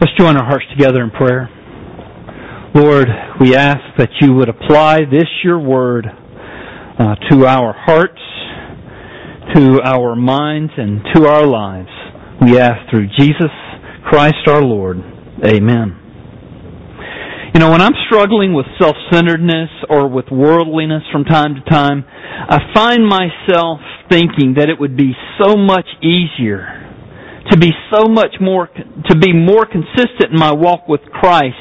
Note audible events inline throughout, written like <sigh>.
Let's join our hearts together in prayer. Lord, we ask that you would apply this, your word, uh, to our hearts, to our minds, and to our lives. We ask through Jesus Christ our Lord. Amen. You know, when I'm struggling with self-centeredness or with worldliness from time to time, I find myself thinking that it would be so much easier to be so much more, to be more consistent in my walk with Christ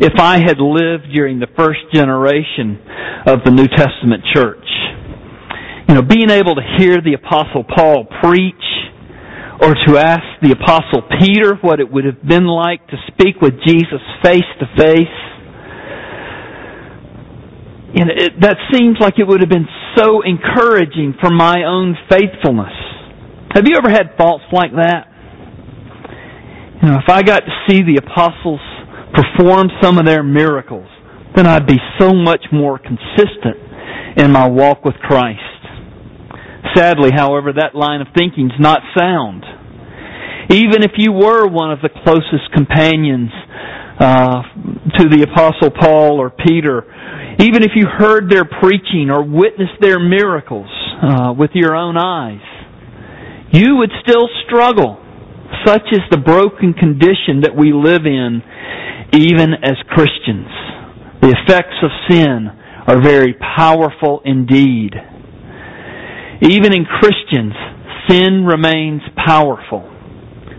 if I had lived during the first generation of the New Testament church. You know, being able to hear the Apostle Paul preach, or to ask the Apostle Peter what it would have been like to speak with Jesus face to face. And it, that seems like it would have been so encouraging for my own faithfulness. Have you ever had thoughts like that? Know, if I got to see the apostles perform some of their miracles, then I'd be so much more consistent in my walk with Christ. Sadly, however, that line of thinking is not sound. Even if you were one of the closest companions uh, to the Apostle Paul or Peter, even if you heard their preaching or witnessed their miracles uh, with your own eyes, you would still struggle such is the broken condition that we live in even as Christians. The effects of sin are very powerful indeed. Even in Christians, sin remains powerful.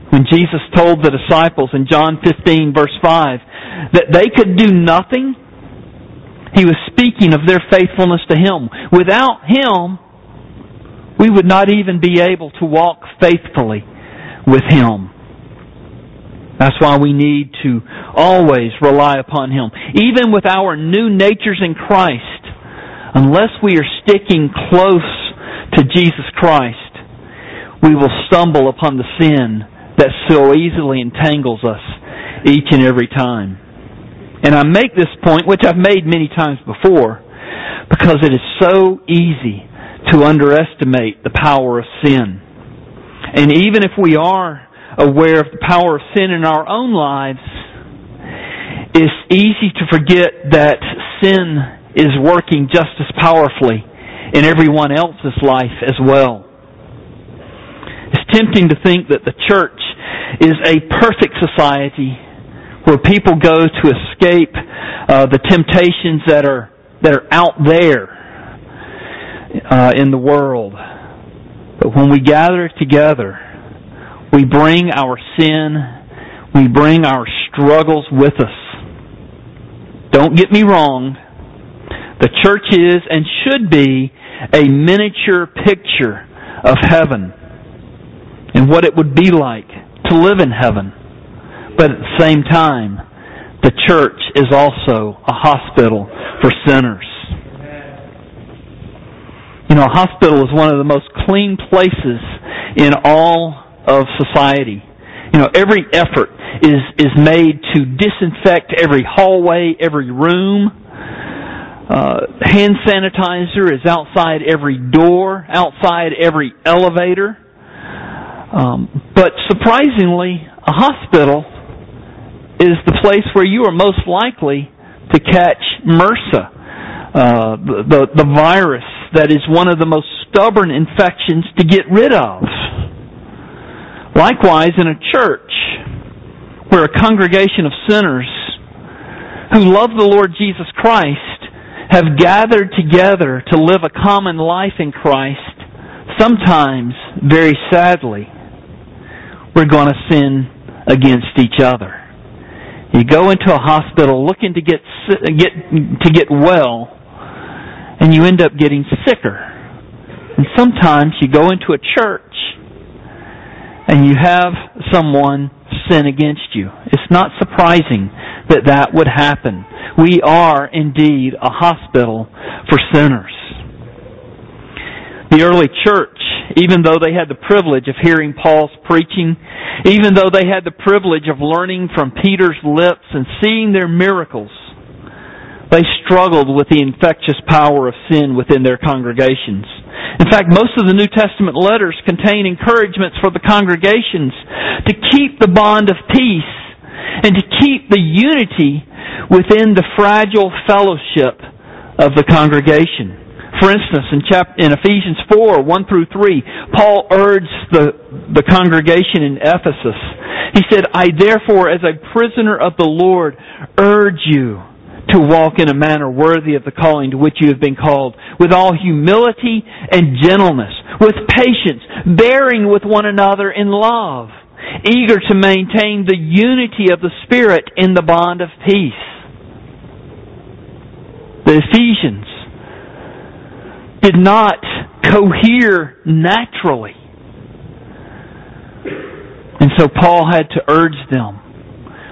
When Jesus told the disciples in John 15 verse 5 that they could do nothing, he was speaking of their faithfulness to Him. Without Him, we would not even be able to walk faithfully with Him. That's why we need to always rely upon Him. Even with our new natures in Christ, unless we are sticking close to Jesus Christ, we will stumble upon the sin that so easily entangles us each and every time. And I make this point, which I've made many times before, because it is so easy to underestimate the power of sin. And even if we are aware of the power of sin in our own lives, it's easy to forget that sin is working just as powerfully in everyone else's life as well. It's tempting to think that the church is a perfect society where people go to escape uh, the temptations that are that are out there uh, in the world. But when we gather together, we bring our sin, we bring our struggles with us. Don't get me wrong. The church is and should be a miniature picture of heaven and what it would be like to live in heaven. But at the same time, the church is also a hospital for sinners. You know, a hospital is one of the most clean places in all of society. You know, every effort is, is made to disinfect every hallway, every room. Uh, hand sanitizer is outside every door, outside every elevator. Um, but surprisingly, a hospital is the place where you are most likely to catch MRSA, uh, the, the, the virus that is one of the most stubborn infections to get rid of. Likewise, in a church where a congregation of sinners who love the Lord Jesus Christ have gathered together to live a common life in Christ, sometimes, very sadly, we're going to sin against each other. You go into a hospital looking to get get to get well, and you end up getting sicker. And sometimes you go into a church and you have someone sin against you. It's not surprising that that would happen. We are indeed a hospital for sinners. The early church, even though they had the privilege of hearing Paul's preaching, even though they had the privilege of learning from Peter's lips and seeing their miracles, they struggled with the infectious power of sin within their congregations. In fact, most of the New Testament letters contain encouragements for the congregations to keep the bond of peace and to keep the unity within the fragile fellowship of the congregation. For instance, in, chapter, in Ephesians 4, 1 through 3, Paul urged the, the congregation in Ephesus. He said, I therefore, as a prisoner of the Lord, urge you to walk in a manner worthy of the calling to which you have been called, with all humility and gentleness, with patience, bearing with one another in love, eager to maintain the unity of the Spirit in the bond of peace. The Ephesians did not cohere naturally. And so Paul had to urge them,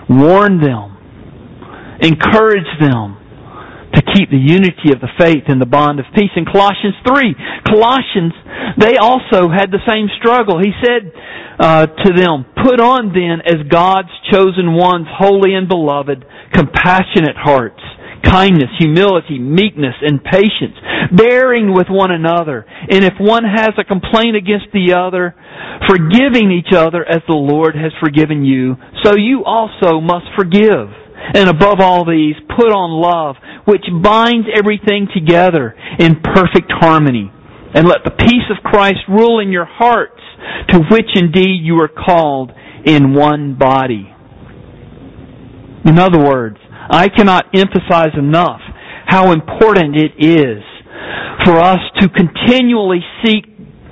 warn them, encourage them to keep the unity of the faith in the bond of peace. In Colossians 3, Colossians, they also had the same struggle. He said uh, to them, Put on then as God's chosen ones, holy and beloved, compassionate hearts kindness, humility, meekness, and patience, bearing with one another. And if one has a complaint against the other, forgiving each other as the Lord has forgiven you, so you also must forgive. And above all these, put on love, which binds everything together in perfect harmony. And let the peace of Christ rule in your hearts, to which indeed you are called in one body. In other words, I cannot emphasize enough how important it is for us to continually seek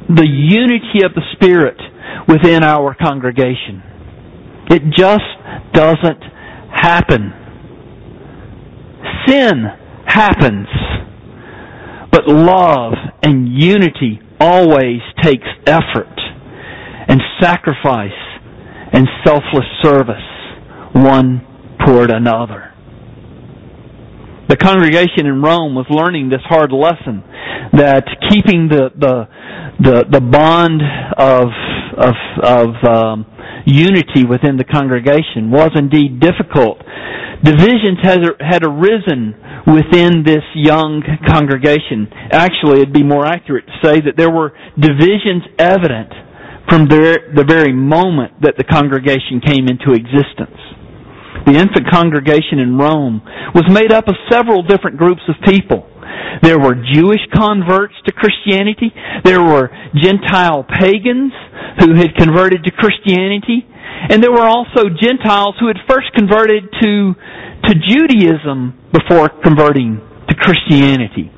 the unity of the Spirit within our congregation. It just doesn't happen. Sin happens, but love and unity always takes effort and sacrifice and selfless service one toward another the congregation in Rome was learning this hard lesson that keeping the the the, the bond of of of um, unity within the congregation was indeed difficult. Divisions had arisen within this young congregation. Actually, it'd be more accurate to say that there were divisions evident from the very moment that the congregation came into existence the infant congregation in Rome was made up of several different groups of people. There were Jewish converts to Christianity. There were Gentile pagans who had converted to Christianity. And there were also Gentiles who had first converted to, to Judaism before converting to Christianity.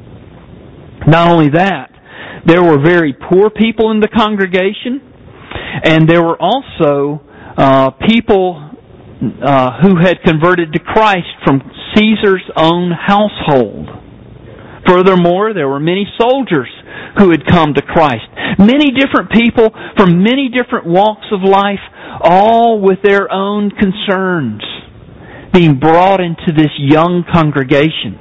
Not only that, there were very poor people in the congregation, and there were also uh, people uh, who had converted to Christ from Caesar's own household. Furthermore, there were many soldiers who had come to Christ. Many different people from many different walks of life, all with their own concerns, being brought into this young congregation.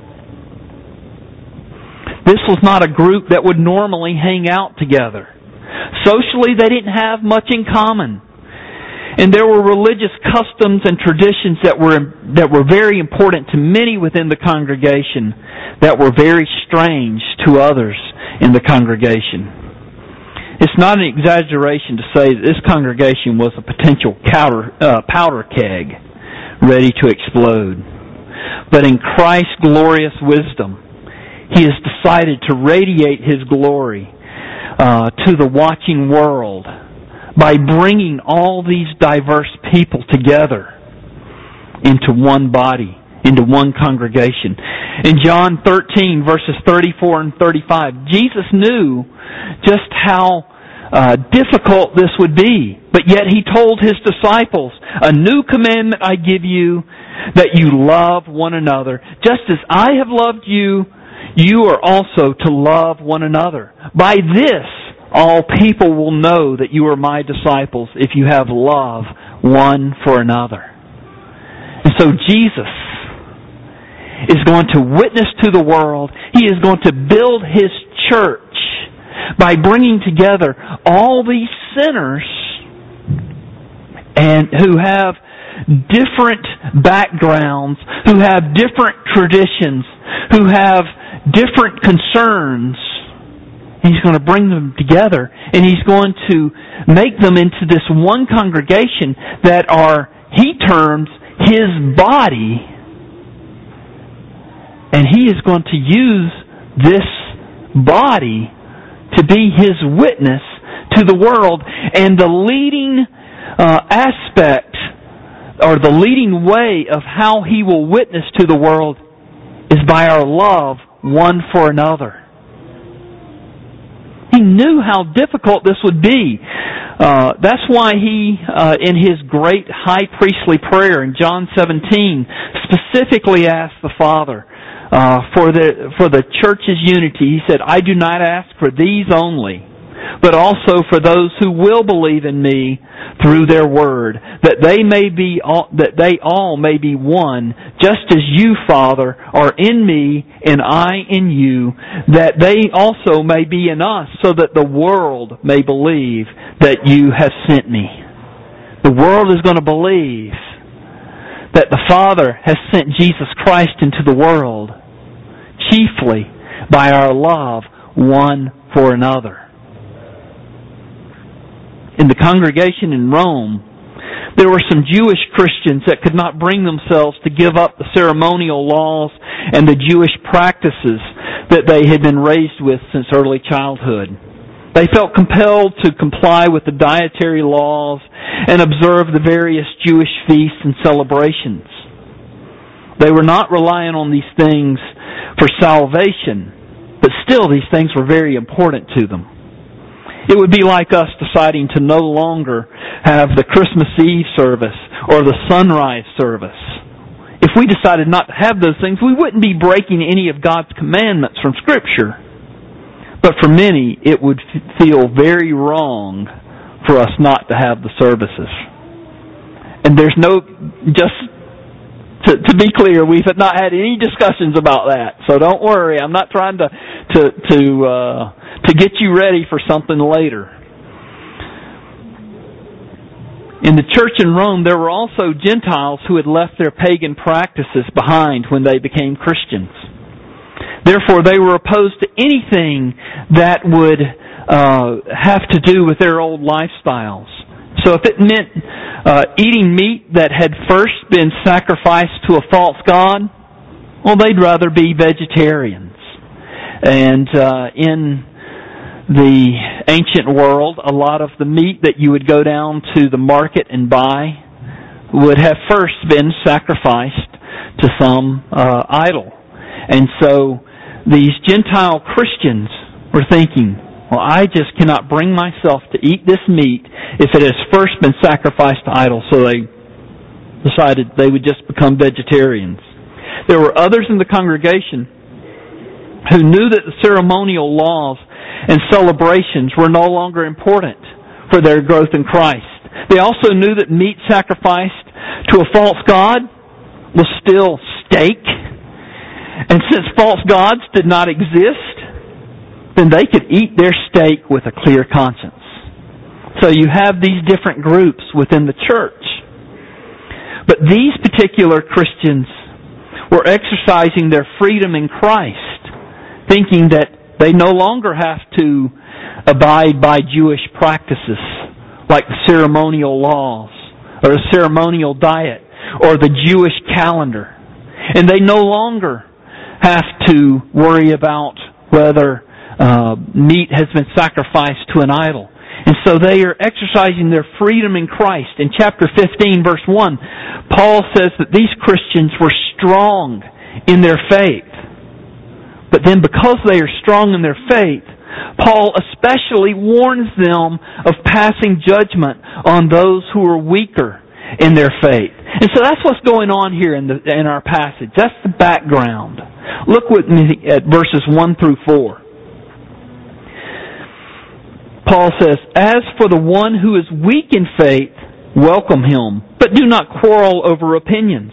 This was not a group that would normally hang out together. Socially, they didn't have much in common. And there were religious customs and traditions that were, that were very important to many within the congregation that were very strange to others in the congregation. It's not an exaggeration to say that this congregation was a potential powder, uh, powder keg ready to explode. But in Christ's glorious wisdom, He has decided to radiate His glory uh, to the watching world by bringing all these diverse people together into one body, into one congregation. In John 13 verses 34 and 35, Jesus knew just how uh, difficult this would be, but yet he told his disciples, a new commandment I give you, that you love one another. Just as I have loved you, you are also to love one another. By this, all people will know that you are my disciples if you have love one for another. And so Jesus is going to witness to the world. He is going to build His church by bringing together all these sinners and who have different backgrounds, who have different traditions, who have different concerns, He's going to bring them together and he's going to make them into this one congregation that are, he terms, his body and he is going to use this body to be his witness to the world. And the leading uh, aspect or the leading way of how he will witness to the world is by our love one for another. He knew how difficult this would be. Uh, that's why he, uh, in his great high priestly prayer in John 17, specifically asked the Father uh, for the for the church's unity. He said, "I do not ask for these only." But also for those who will believe in me through their word, that they may be all, that they all may be one, just as you, Father, are in me and I in you, that they also may be in us, so that the world may believe that you have sent me. The world is going to believe that the Father has sent Jesus Christ into the world, chiefly by our love one for another in the congregation in Rome, there were some Jewish Christians that could not bring themselves to give up the ceremonial laws and the Jewish practices that they had been raised with since early childhood. They felt compelled to comply with the dietary laws and observe the various Jewish feasts and celebrations. They were not relying on these things for salvation, but still these things were very important to them. It would be like us deciding to no longer have the Christmas Eve service or the sunrise service. If we decided not to have those things, we wouldn't be breaking any of God's commandments from Scripture. But for many, it would feel very wrong for us not to have the services. And there's no, just to, to be clear, we've not had any discussions about that. So don't worry. I'm not trying to, to, to, uh, to get you ready for something later. In the church in Rome, there were also Gentiles who had left their pagan practices behind when they became Christians. Therefore, they were opposed to anything that would uh, have to do with their old lifestyles. So if it meant uh, eating meat that had first been sacrificed to a false god, well, they'd rather be vegetarians. And uh, in the ancient world, a lot of the meat that you would go down to the market and buy would have first been sacrificed to some uh, idol. And so these Gentile Christians were thinking, well, I just cannot bring myself to eat this meat if it has first been sacrificed to idols. So they decided they would just become vegetarians. There were others in the congregation who knew that the ceremonial laws and celebrations were no longer important for their growth in Christ. They also knew that meat sacrificed to a false god was still steak. And since false gods did not exist, then they could eat their steak with a clear conscience. So you have these different groups within the church. But these particular Christians were exercising their freedom in Christ, thinking that they no longer have to abide by Jewish practices like the ceremonial laws or the ceremonial diet or the Jewish calendar. And they no longer have to worry about whether uh, meat has been sacrificed to an idol. And so they are exercising their freedom in Christ. In chapter 15 verse 1, Paul says that these Christians were strong in their faith. But then because they are strong in their faith, Paul especially warns them of passing judgment on those who are weaker in their faith. And so that's what's going on here in, the, in our passage. That's the background. Look with me at verses 1 through 4. Paul says, As for the one who is weak in faith, welcome him, but do not quarrel over opinions.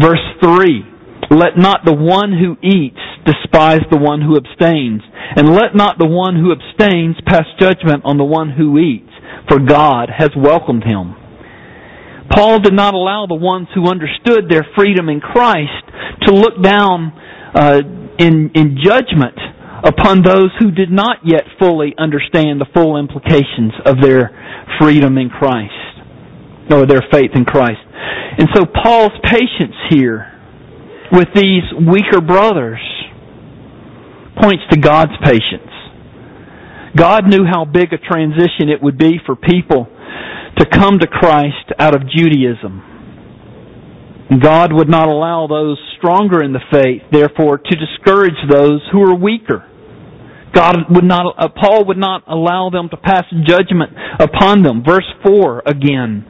Verse 3 Let not the one who eats despise the one who abstains, and let not the one who abstains pass judgment on the one who eats, for God has welcomed him. Paul did not allow the ones who understood their freedom in Christ to look down uh, in, in judgment upon those who did not yet fully understand the full implications of their freedom in Christ or their faith in Christ. And so Paul's patience here with these weaker brothers points to God's patience. God knew how big a transition it would be for people to come to Christ out of Judaism. God would not allow those stronger in the faith, therefore, to discourage those who are weaker. God would not, uh, Paul would not allow them to pass judgment upon them. Verse 4 again.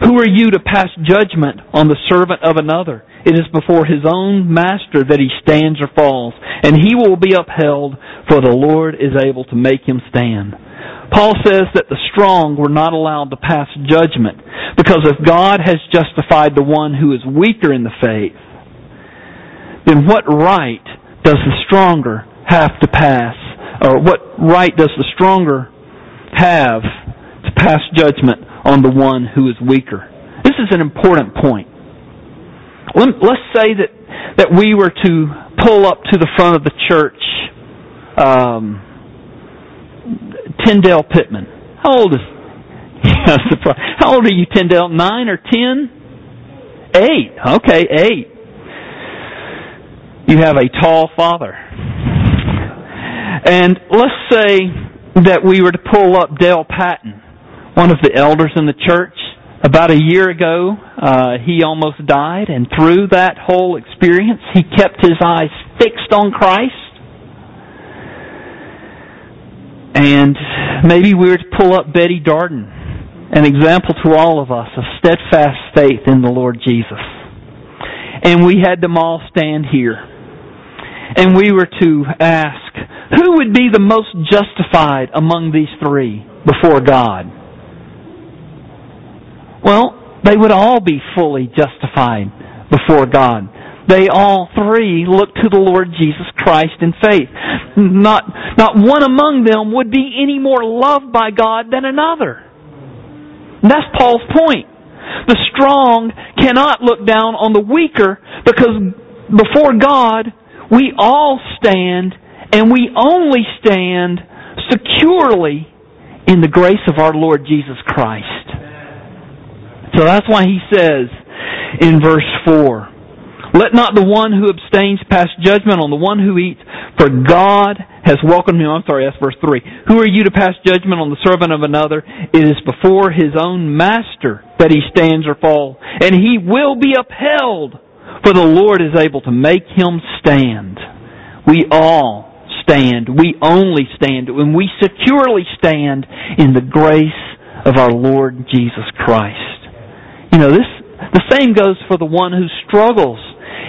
Who are you to pass judgment on the servant of another? It is before his own master that he stands or falls, and he will be upheld, for the Lord is able to make him stand. Paul says that the strong were not allowed to pass judgment, because if God has justified the one who is weaker in the faith, then what right does the stronger have to pass, or what right does the stronger have to pass judgment on the one who is weaker? This is an important point. Let's say that, that we were to pull up to the front of the church um, Tyndale Pittman. How old is? <laughs> How old are you, Tyndale? Nine or ten? Eight. Okay, eight. You have a tall father. And let's say that we were to pull up Dale Patton, one of the elders in the church. About a year ago, uh, he almost died, and through that whole experience, he kept his eyes fixed on Christ and maybe we were to pull up Betty Darden, an example to all of us of steadfast faith in the Lord Jesus. And we had them all stand here. And we were to ask, who would be the most justified among these three before God? Well, they would all be fully justified before God. They all three look to the Lord Jesus Christ in faith. Not, not one among them would be any more loved by God than another. that's Paul's point. The strong cannot look down on the weaker because before God, we all stand and we only stand securely in the grace of our Lord Jesus Christ. So that's why he says in verse 4, let not the one who abstains pass judgment on the one who eats, for God has welcomed him. I'm sorry, that's verse 3. Who are you to pass judgment on the servant of another? It is before his own master that he stands or falls, and he will be upheld, for the Lord is able to make him stand. We all stand. We only stand when we securely stand in the grace of our Lord Jesus Christ. You know, this, the same goes for the one who struggles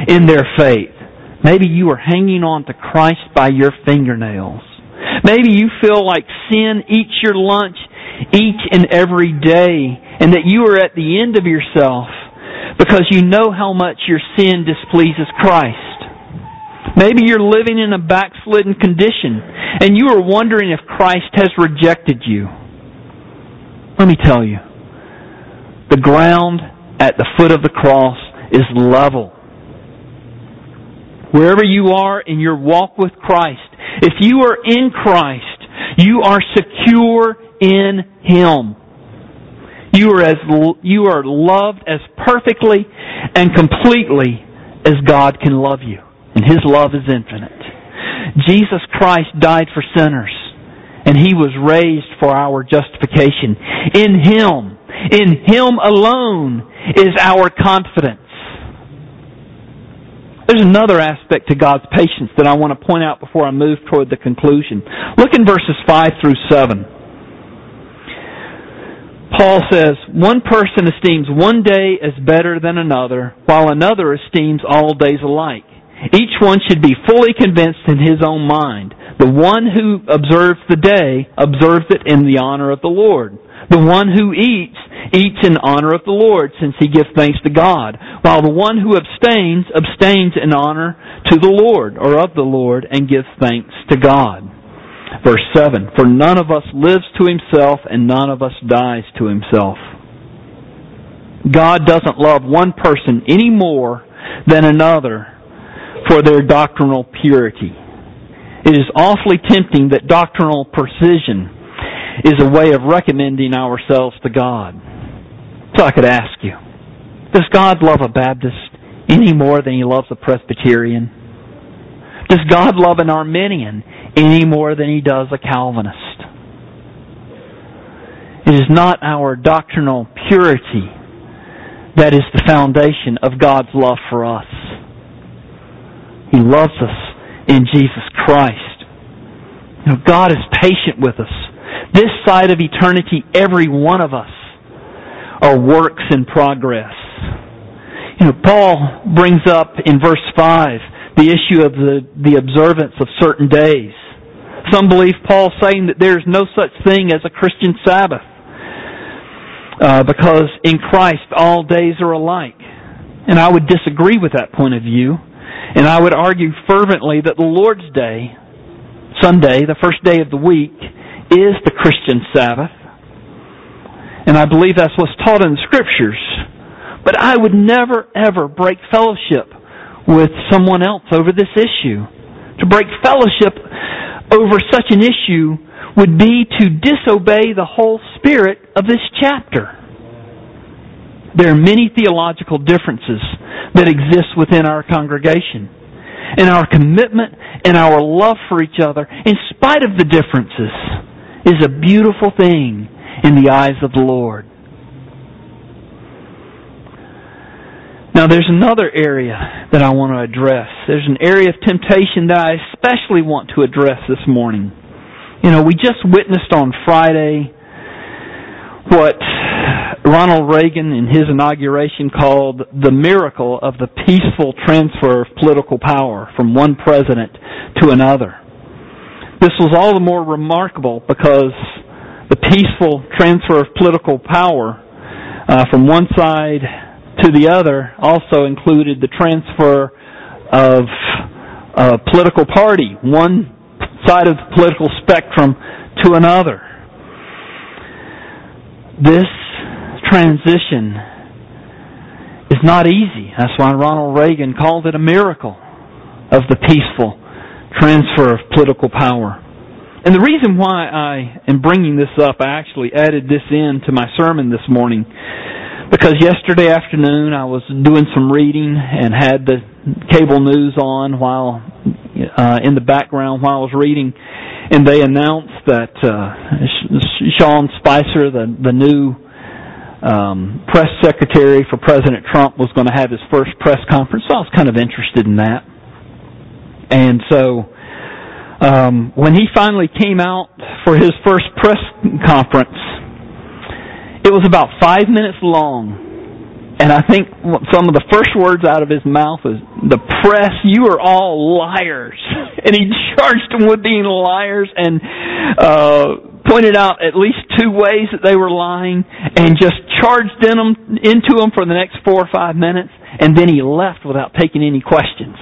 in their faith. Maybe you are hanging on to Christ by your fingernails. Maybe you feel like sin eats your lunch each and every day and that you are at the end of yourself because you know how much your sin displeases Christ. Maybe you're living in a backslidden condition and you are wondering if Christ has rejected you. Let me tell you, the ground at the foot of the cross is level wherever you are in your walk with Christ, if you are in Christ, you are secure in Him. You are as you are loved as perfectly and completely as God can love you, and His love is infinite. Jesus Christ died for sinners, and He was raised for our justification. In Him, in Him alone is our confidence. There's another aspect to God's patience that I want to point out before I move toward the conclusion. Look in verses 5 through 7. Paul says, One person esteems one day as better than another, while another esteems all days alike. Each one should be fully convinced in his own mind. The one who observes the day observes it in the honor of the Lord. The one who eats eats in honor of the Lord, since he gives thanks to God, while the one who abstains, abstains in honor to the Lord, or of the Lord, and gives thanks to God. Verse 7 For none of us lives to himself, and none of us dies to himself. God doesn't love one person any more than another for their doctrinal purity. It is awfully tempting that doctrinal precision is a way of recommending ourselves to God. So I could ask you, does God love a Baptist any more than he loves a Presbyterian? Does God love an Arminian any more than he does a Calvinist? It is not our doctrinal purity that is the foundation of God's love for us. He loves us in Jesus Christ. You know, God is patient with us. This side of eternity, every one of us are works in progress. You know, Paul brings up in verse 5 the issue of the, the observance of certain days. Some believe Paul saying that there's no such thing as a Christian Sabbath uh, because in Christ all days are alike. And I would disagree with that point of view. And I would argue fervently that the Lord's Day, Sunday, the first day of the week, is the Christian Sabbath. And I believe that's what's taught in the Scriptures. But I would never, ever break fellowship with someone else over this issue. To break fellowship over such an issue would be to disobey the whole spirit of this chapter. There are many theological differences that exist within our congregation. And our commitment and our love for each other, in spite of the differences, is a beautiful thing in the eyes of the Lord. Now, there's another area that I want to address. There's an area of temptation that I especially want to address this morning. You know, we just witnessed on Friday what Ronald Reagan in his inauguration called the miracle of the peaceful transfer of political power from one president to another. This was all the more remarkable because the peaceful transfer of political power uh, from one side to the other also included the transfer of a political party, one side of the political spectrum to another. This transition is not easy. That's why Ronald Reagan called it a miracle of the peaceful transfer of political power. And the reason why I am bringing this up, I actually added this in to my sermon this morning because yesterday afternoon I was doing some reading and had the cable news on while uh, in the background while I was reading, and they announced that uh, Sean Spicer, the the new um, press secretary for President Trump, was going to have his first press conference. So I was kind of interested in that, and so. Um, when he finally came out for his first press conference, it was about five minutes long. And I think some of the first words out of his mouth was, the press, you are all liars. <laughs> And he charged them with being liars and, uh, pointed out at least two ways that they were lying and just charged in them, into them for the next four or five minutes. And then he left without taking any questions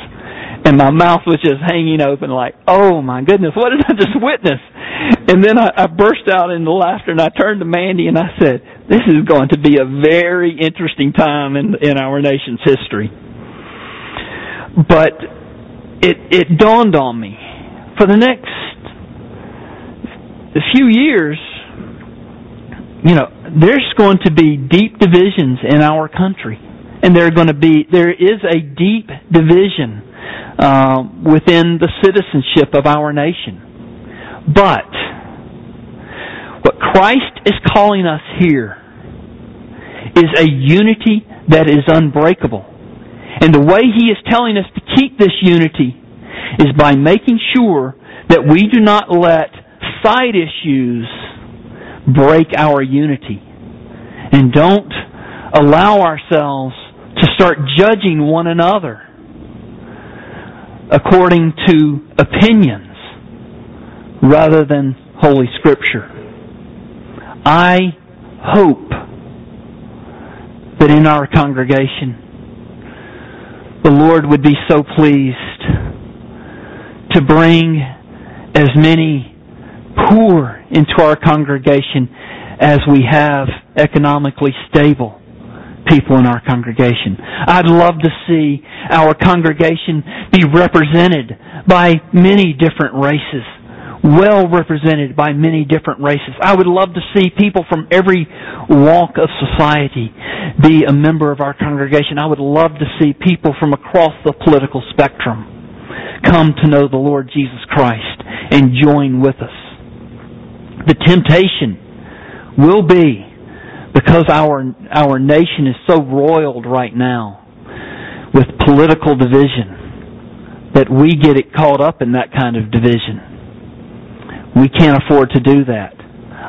and my mouth was just hanging open like, oh my goodness, what did I just witness? And then I, I burst out into laughter and I turned to Mandy and I said, this is going to be a very interesting time in, in our nation's history. But it, it dawned on me for the next few years, you know, there's going to be deep divisions in our country. And there are going to be, there is a deep division uh, within the citizenship of our nation. But what Christ is calling us here is a unity that is unbreakable. And the way He is telling us to keep this unity is by making sure that we do not let side issues break our unity. And don't allow ourselves to start judging one another according to opinions rather than Holy Scripture. I hope that in our congregation, the Lord would be so pleased to bring as many poor into our congregation as we have economically stable people in our congregation. I'd love to see our congregation be represented by many different races, well represented by many different races. I would love to see people from every walk of society be a member of our congregation. I would love to see people from across the political spectrum come to know the Lord Jesus Christ and join with us. The temptation will be because our our nation is so roiled right now with political division that we get it caught up in that kind of division. We can't afford to do that.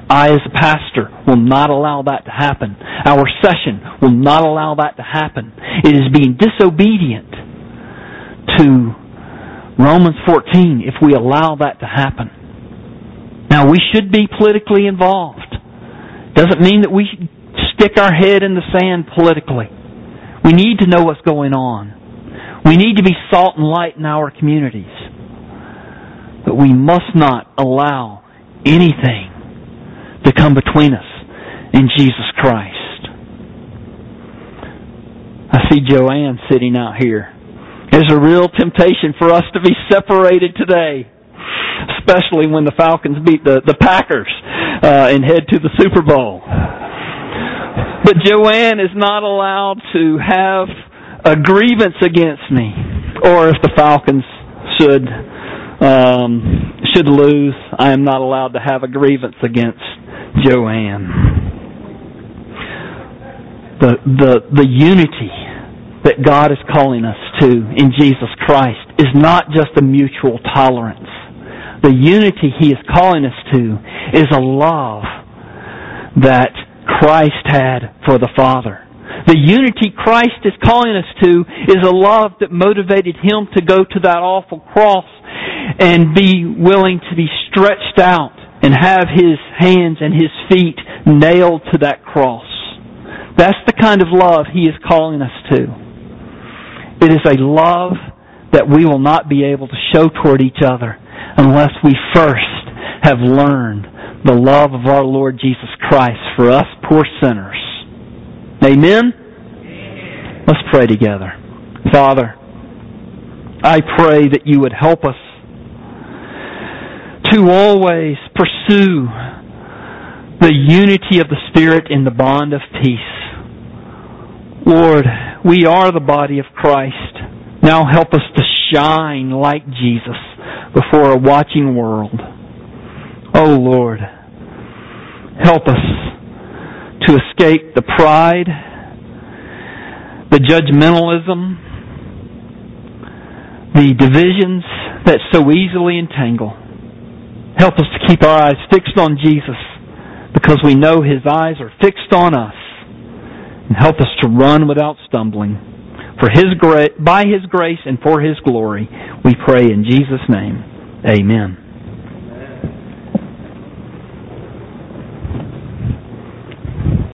I, as a pastor, will not allow that to happen. Our session will not allow that to happen. It is being disobedient to Romans 14 if we allow that to happen. Now, we should be politically involved. Doesn't mean that we stick our head in the sand politically. We need to know what's going on. We need to be salt and light in our communities. But we must not allow anything to come between us in Jesus Christ. I see Joanne sitting out here. There's a real temptation for us to be separated today, especially when the Falcons beat the, the Packers uh, and head to the Super Bowl. But Joanne is not allowed to have a grievance against me, or if the Falcons should um, should lose, I am not allowed to have a grievance against Joanne. The the the unity that God is calling us to in Jesus Christ is not just a mutual tolerance. The unity He is calling us to is a love that Christ had for the Father. The unity Christ is calling us to is a love that motivated Him to go to that awful cross and be willing to be stretched out and have His hands and His feet nailed to that cross. That's the kind of love He is calling us to. It is a love that we will not be able to show toward each other unless we first have learned the love of our Lord Jesus Christ for us poor sinners. Amen? Let's pray together. Father, I pray that you would help us to always pursue the unity of the Spirit in the bond of peace. Lord, we are the body of Christ. Now help us to shine like Jesus before a watching world. Oh Lord, help us to escape the pride, the judgmentalism, the divisions that so easily entangle. Help us to keep our eyes fixed on Jesus because we know His eyes are fixed on us. And help us to run without stumbling. For His gra- by His grace and for His glory, we pray in Jesus' name. Amen.